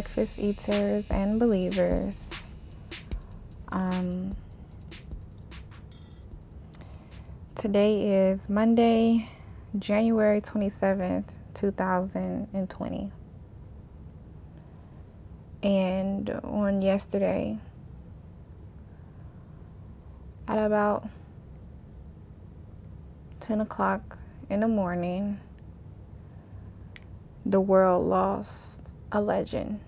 breakfast eaters and believers. Um, today is Monday, January 27th, 2020. And on yesterday, at about 10 o'clock in the morning, the world lost a legend.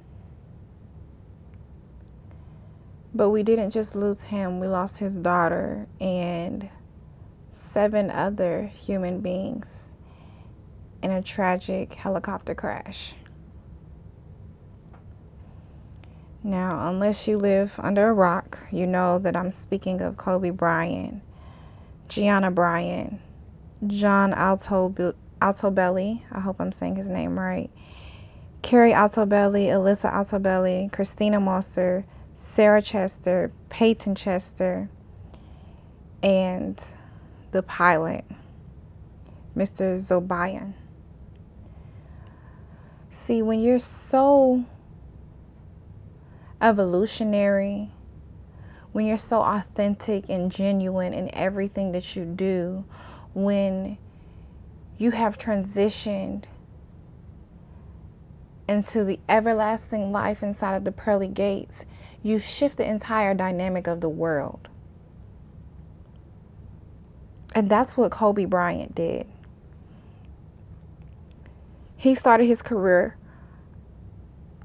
But we didn't just lose him, we lost his daughter and seven other human beings in a tragic helicopter crash. Now, unless you live under a rock, you know that I'm speaking of Kobe Bryant, Gianna Bryant, John Alto, Altobelli. I hope I'm saying his name right. Keri Altobelli, Alyssa Altobelli, Christina Mauser, Sarah Chester, Payton Chester, and the pilot, Mr. Zobayan. See, when you're so evolutionary, when you're so authentic and genuine in everything that you do, when you have transitioned into the everlasting life inside of the pearly gates, you shift the entire dynamic of the world. And that's what Kobe Bryant did. He started his career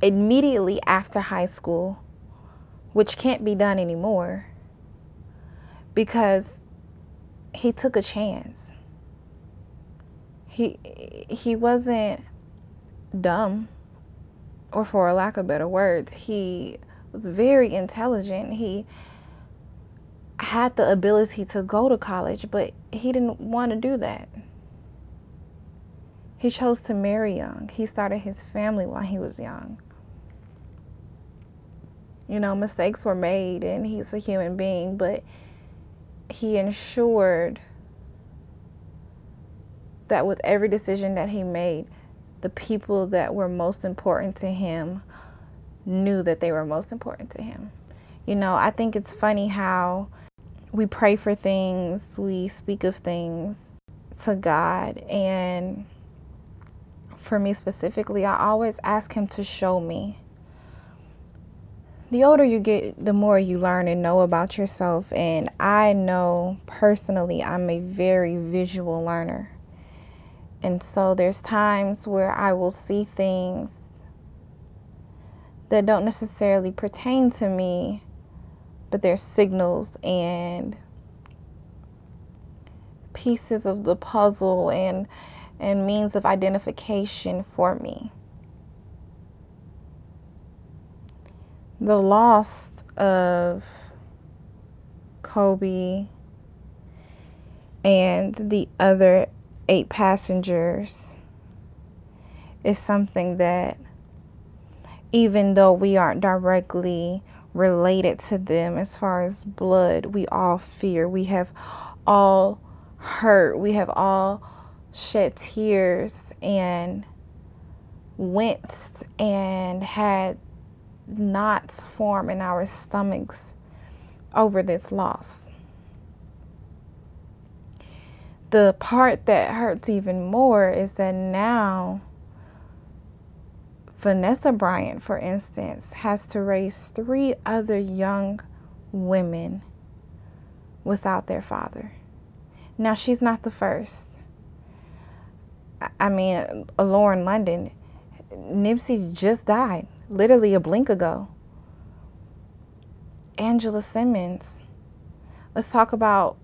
immediately after high school, which can't be done anymore because he took a chance. He he wasn't dumb or for a lack of better words, he was very intelligent. He had the ability to go to college, but he didn't want to do that. He chose to marry young. He started his family while he was young. You know, mistakes were made and he's a human being, but he ensured that with every decision that he made, the people that were most important to him knew that they were most important to him. You know, I think it's funny how we pray for things, we speak of things to God, and for me specifically, I always ask Him to show me the older you get, the more you learn and know about yourself. And I know personally, I'm a very visual learner. And so there's times where I will see things that don't necessarily pertain to me, but they're signals and pieces of the puzzle and and means of identification for me. the loss of Kobe and the other eight passengers is something that, even though we aren't directly related to them as far as blood, we all fear. We have all hurt. We have all shed tears and winced and had knots form in our stomachs over this loss. The part that hurts even more is that now Vanessa Bryant, for instance, has to raise three other young women without their father. Now, she's not the first. I mean, Lauren London, Nipsey just died literally a blink ago. Angela Simmons. Let's talk about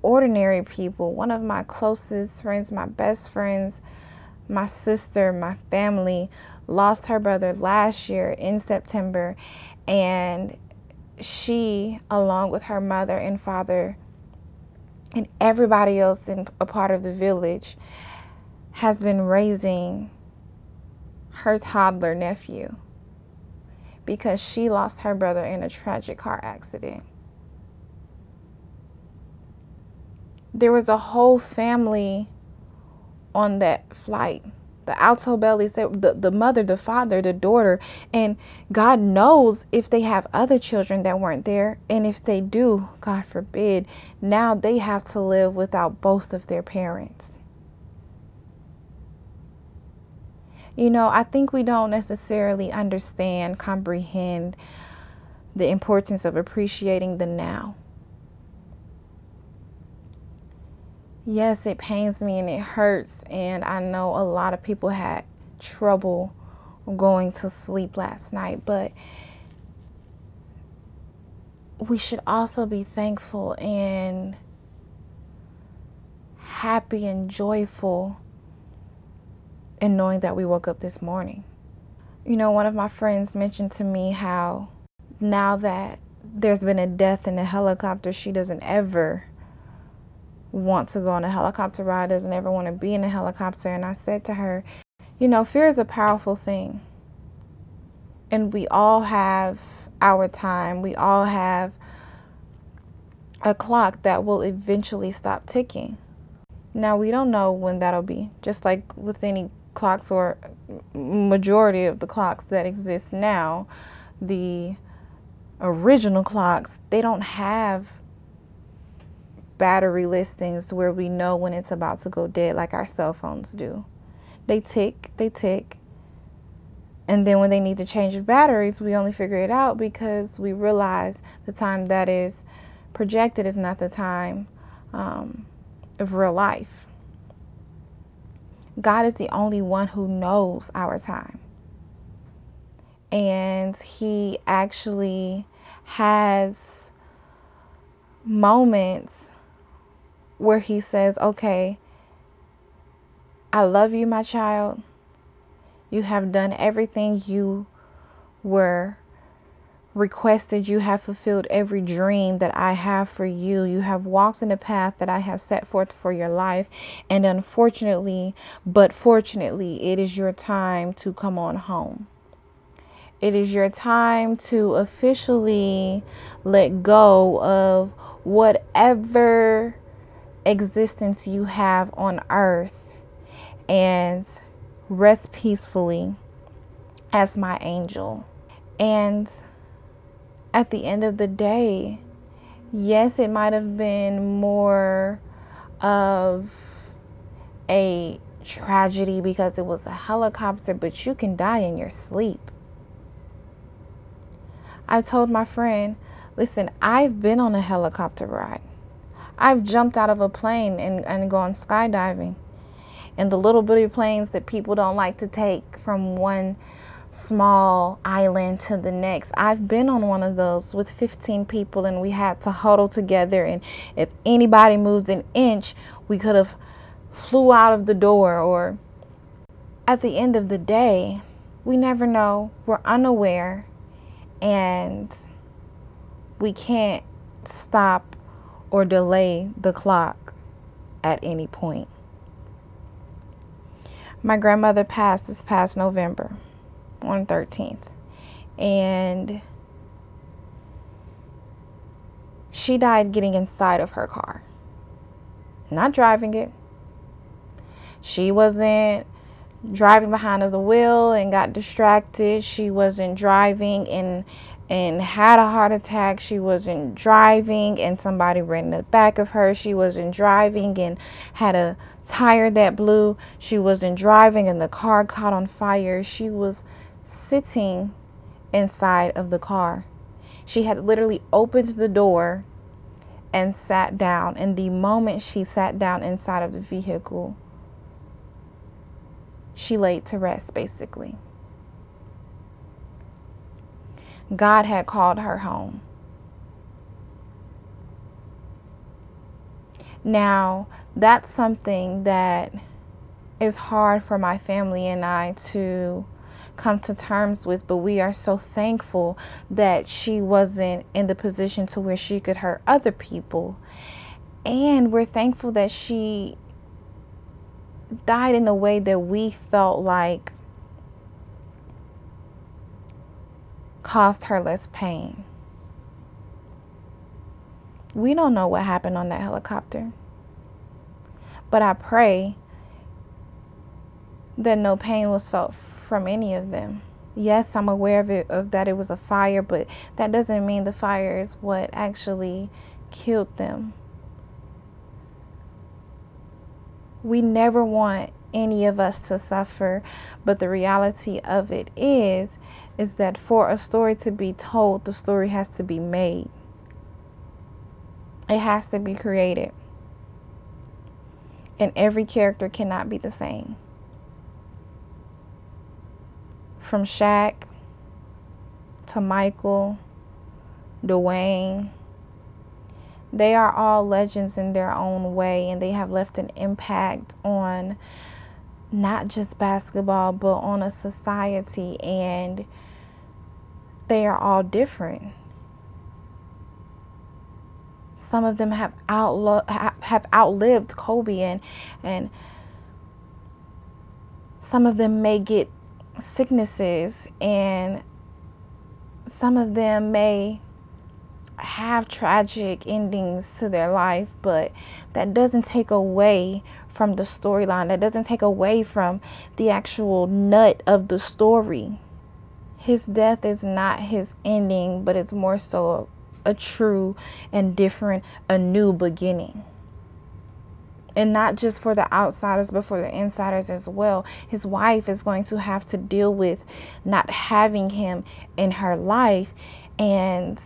ordinary people. One of my closest friends, my best friends, my sister, my family lost her brother last year in September. And she, along with her mother and father, and everybody else in a part of the village, has been raising her toddler nephew because she lost her brother in a tragic car accident. There was a whole family on that flight the Altobellis, the, the mother, the father, the daughter. And God knows if they have other children that weren't there. And if they do, God forbid, now they have to live without both of their parents. You know, I think we don't necessarily understand, comprehend the importance of appreciating the now. Yes, it pains me and it hurts. And I know a lot of people had trouble going to sleep last night, but we should also be thankful and happy and joyful in knowing that we woke up this morning. You know, one of my friends mentioned to me how now that there's been a death in a helicopter, she doesn't ever want to go on a helicopter ride, doesn't ever want to be in a helicopter. And I said to her, you know, fear is a powerful thing. And we all have our time. We all have a clock that will eventually stop ticking. Now, we don't know when that'll be, just like with any clocks or majority of the clocks that exist now, the original clocks, they don't have battery listings where we know when it's about to go dead, like our cell phones do. They tick, they tick. And then when they need to change batteries, we only figure it out because we realize the time that is projected is not the time um, of real life. God is the only one who knows our time. And He actually has moments where he says, Okay, I love you, my child. You have done everything you were requested. You have fulfilled every dream that I have for you. You have walked in the path that I have set forth for your life. And unfortunately, but fortunately, it is your time to come on home. It is your time to officially let go of whatever existence you have on earth and rest peacefully as my angel. And at the end of the day, yes, it might have been more of a tragedy because it was a helicopter, but you can die in your sleep. I told my friend, listen, I've been on a helicopter ride. I've jumped out of a plane and, and gone skydiving. And the little bitty planes that people don't like to take from one small island to the next. I've been on one of those with 15 people and we had to huddle together and if anybody moved an inch, we could have flew out of the door or at the end of the day, we never know. We're unaware and we can't stop or delay the clock at any point. My grandmother passed this past November on 13th. And she died getting inside of her car, not driving it. She wasn't driving behind of the wheel and got distracted. She wasn't driving and and had a heart attack. She wasn't driving and somebody ran in the back of her. She wasn't driving and had a tire that blew. She wasn't driving and the car caught on fire. She was sitting inside of the car. She had literally opened the door and sat down. And the moment she sat down inside of the vehicle, she laid to rest basically. God had called her home. Now, that's something that is hard for my family and I to come to terms with, but we are so thankful that she wasn't in the position to where she could hurt other people. And we're thankful that she died in a way that we felt like caused her less pain. We don't know what happened on that helicopter. But I pray that no pain was felt from any of them. Yes, I'm aware of it of that it was a fire, but that doesn't mean the fire is what actually killed them. We never want any of us to suffer, but the reality of it is is that for a story to be told, the story has to be made. It has to be created. And every character cannot be the same. From Shaq to Michael, Dwayne, they are all legends in their own way and they have left an impact on not just basketball but on a society and they are all different. Some of them have outlo- have outlived Kobe and and some of them may get sicknesses and some of them may have tragic endings to their life, but that doesn't take away from the storyline. That doesn't take away from the actual nut of the story. His death is not his ending, but it's more so a, a true and different, a new beginning. And not just for the outsiders, but for the insiders as well. His wife is going to have to deal with not having him in her life. And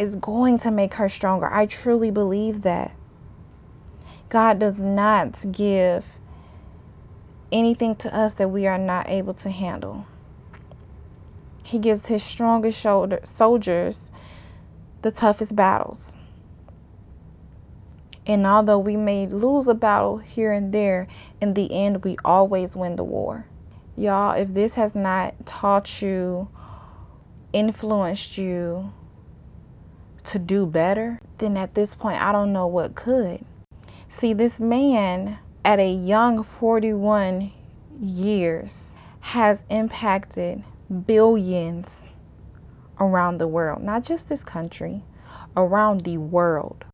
is going to make her stronger. I truly believe that. God does not give anything to us that we are not able to handle. He gives his strongest shoulder, soldiers the toughest battles. And although we may lose a battle here and there, in the end, we always win the war. Y'all, if this has not taught you, influenced you, to do better, then at this point, I don't know what could. See, this man at a young 41 years has impacted billions around the world, not just this country, around the world.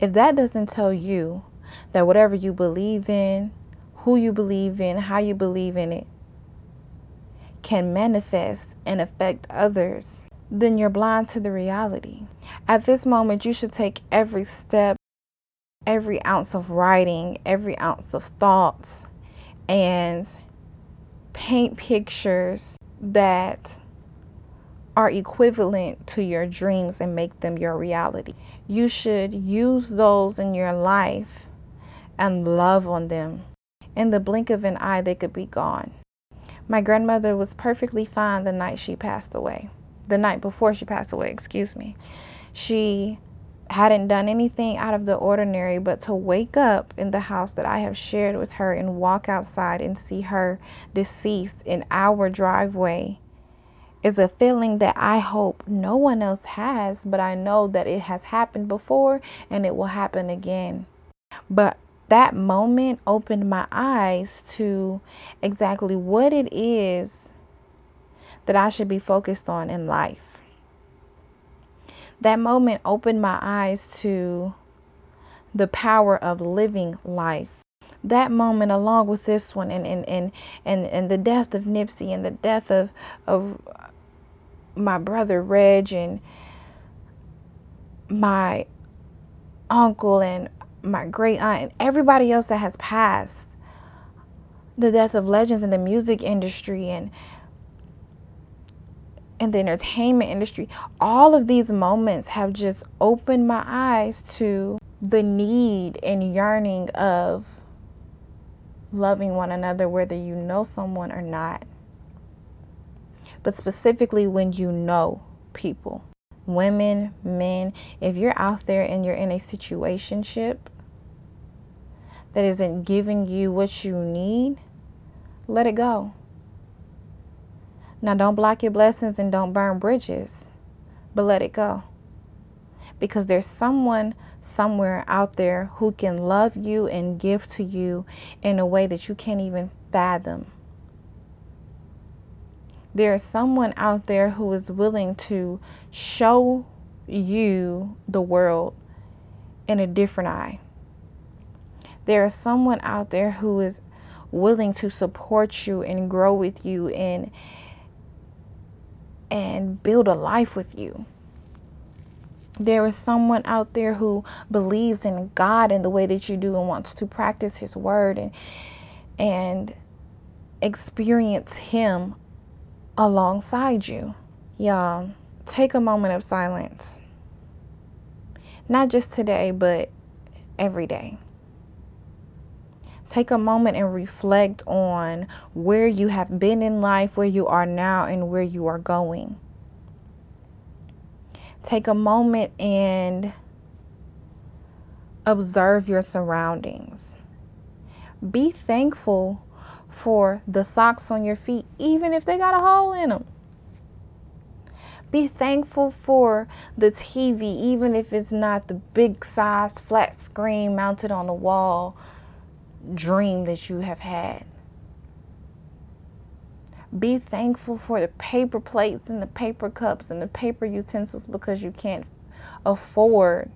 If that doesn't tell you that whatever you believe in, who you believe in, how you believe in it, can manifest and affect others, then you're blind to the reality. At this moment, you should take every step, every ounce of writing, every ounce of thoughts, and paint pictures that are equivalent to your dreams and make them your reality. You should use those in your life and love on them. In the blink of an eye, they could be gone. My grandmother was perfectly fine the night she passed away the night before she passed away, excuse me. She hadn't done anything out of the ordinary but to wake up in the house that I have shared with her and walk outside and see her deceased in our driveway is a feeling that I hope no one else has, but I know that it has happened before and it will happen again. But that moment opened my eyes to exactly what it is that I should be focused on in life. That moment opened my eyes to the power of living life. That moment, along with this one, and and and and, and the death of Nipsey, and the death of of my brother Reg, and my uncle, and my great aunt, and everybody else that has passed. The death of legends in the music industry, and in the entertainment industry, all of these moments have just opened my eyes to the need and yearning of loving one another, whether you know someone or not. But specifically, when you know people, women, men, if you're out there and you're in a situationship that isn't giving you what you need, let it go. Now, don't block your blessings and don't burn bridges, but let it go. Because there's someone somewhere out there who can love you and give to you in a way that you can't even fathom. There is someone out there who is willing to show you the world in a different eye. There is someone out there who is willing to support you and grow with you and and build a life with you. There is someone out there who believes in God in the way that you do and wants to practice his word and and experience him alongside you. Y'all, take a moment of silence. Not just today, but every day. Take a moment and reflect on where you have been in life, where you are now, and where you are going. Take a moment and observe your surroundings. Be thankful for the socks on your feet, even if they got a hole in them. Be thankful for the TV, even if it's not the big size flat screen mounted on the wall dream that you have had. Be thankful for the paper plates and the paper cups and the paper utensils because you can't afford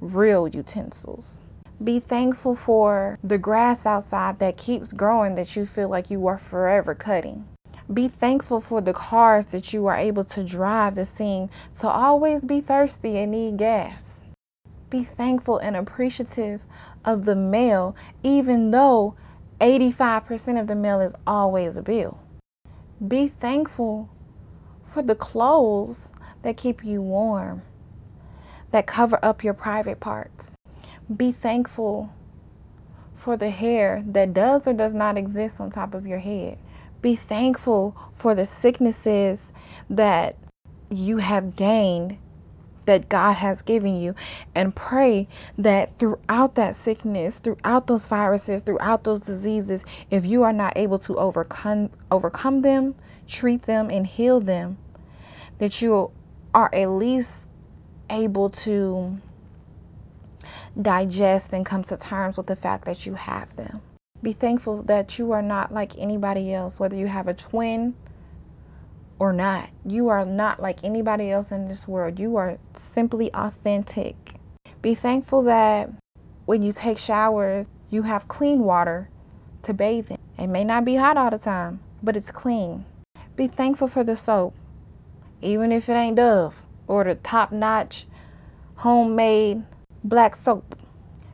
real utensils. Be thankful for the grass outside that keeps growing that you feel like you are forever cutting. Be thankful for the cars that you are able to drive that seem to always be thirsty and need gas. Be thankful and appreciative of the mail, even though 85% of the mail is always a bill. Be thankful for the clothes that keep you warm, that cover up your private parts. Be thankful for the hair that does or does not exist on top of your head. Be thankful for the sicknesses that you have gained that God has given you and pray that throughout that sickness, throughout those viruses, throughout those diseases, if you are not able to overcome overcome them, treat them and heal them, that you are at least able to digest and come to terms with the fact that you have them. Be thankful that you are not like anybody else, whether you have a twin or not. You are not like anybody else in this world. You are simply authentic. Be thankful that when you take showers, you have clean water to bathe in. It may not be hot all the time, but it's clean. Be thankful for the soap, even if it ain't Dove or the top notch homemade black soap.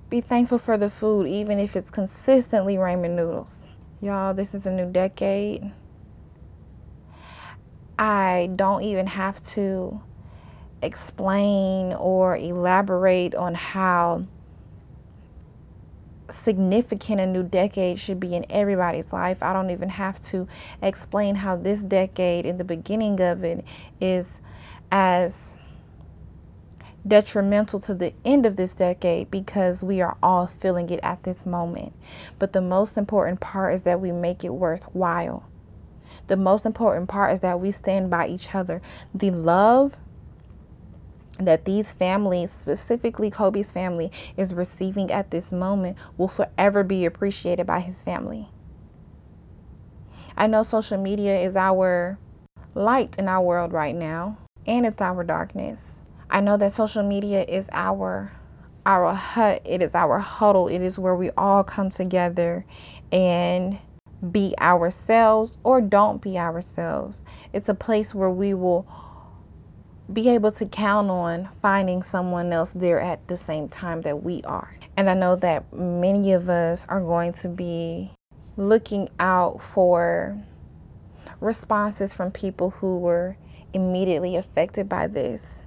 Be thankful for the food, even if it's consistently ramen noodles. Y'all, this is a new decade. I don't even have to explain or elaborate on how significant a new decade should be in everybody's life. I don't even have to explain how this decade in the beginning of it is as detrimental to the end of this decade because we are all feeling it at this moment. But the most important part is that we make it worthwhile. The most important part is that we stand by each other. The love that these families, specifically Kobe's family, is receiving at this moment will forever be appreciated by his family. I know social media is our light in our world right now, and it's our darkness. I know that social media is our our hut, it is our huddle, it is where we all come together and be ourselves or don't be ourselves. It's a place where we will be able to count on finding someone else there at the same time that we are. And I know that many of us are going to be looking out for responses from people who were immediately affected by this.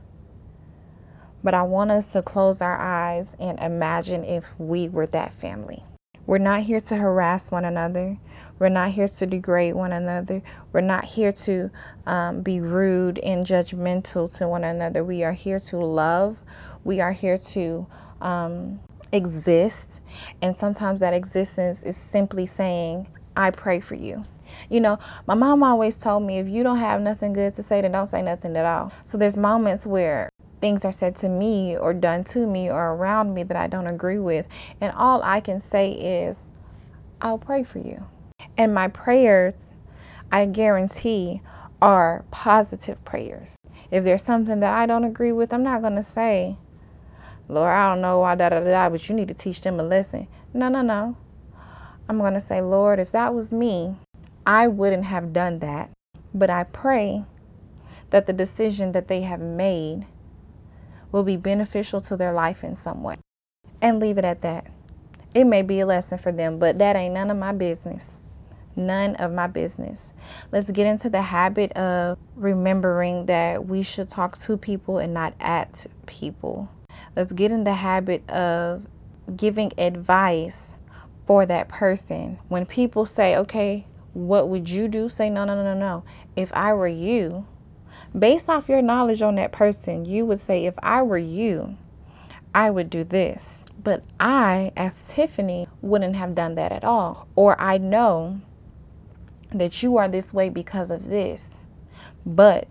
But I want us to close our eyes and imagine if we were that family. We're not here to harass one another. We're not here to degrade one another. We're not here to um, be rude and judgmental to one another. We are here to love. We are here to um, exist. And sometimes that existence is simply saying, I pray for you. You know, my mom always told me if you don't have nothing good to say, then don't say nothing at all. So there's moments where things are said to me or done to me or around me that I don't agree with. And all I can say is, I'll pray for you. And my prayers, I guarantee, are positive prayers. If there's something that I don't agree with, I'm not going to say, Lord, I don't know why, da da da, but you need to teach them a lesson. No, no, no. I'm going to say, Lord, if that was me, I wouldn't have done that. But I pray that the decision that they have made will be beneficial to their life in some way. And leave it at that. It may be a lesson for them, but that ain't none of my business. None of my business. Let's get into the habit of remembering that we should talk to people and not at people. Let's get in the habit of giving advice for that person. When people say, okay, what would you do? Say, no, no, no, no, no. If I were you, based off your knowledge on that person, you would say, if I were you, I would do this. But I, as Tiffany, wouldn't have done that at all. Or I know that you are this way because of this. But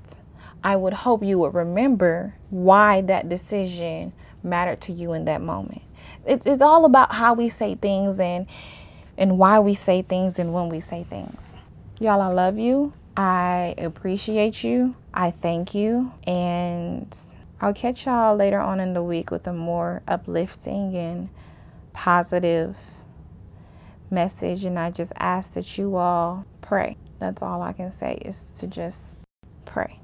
I would hope you would remember why that decision mattered to you in that moment. It's, it's all about how we say things and and why we say things and when we say things. Y'all, I love you. I appreciate you. I thank you. And I'll catch y'all later on in the week with a more uplifting and positive message. And I just ask that you all pray. That's all I can say is to just pray.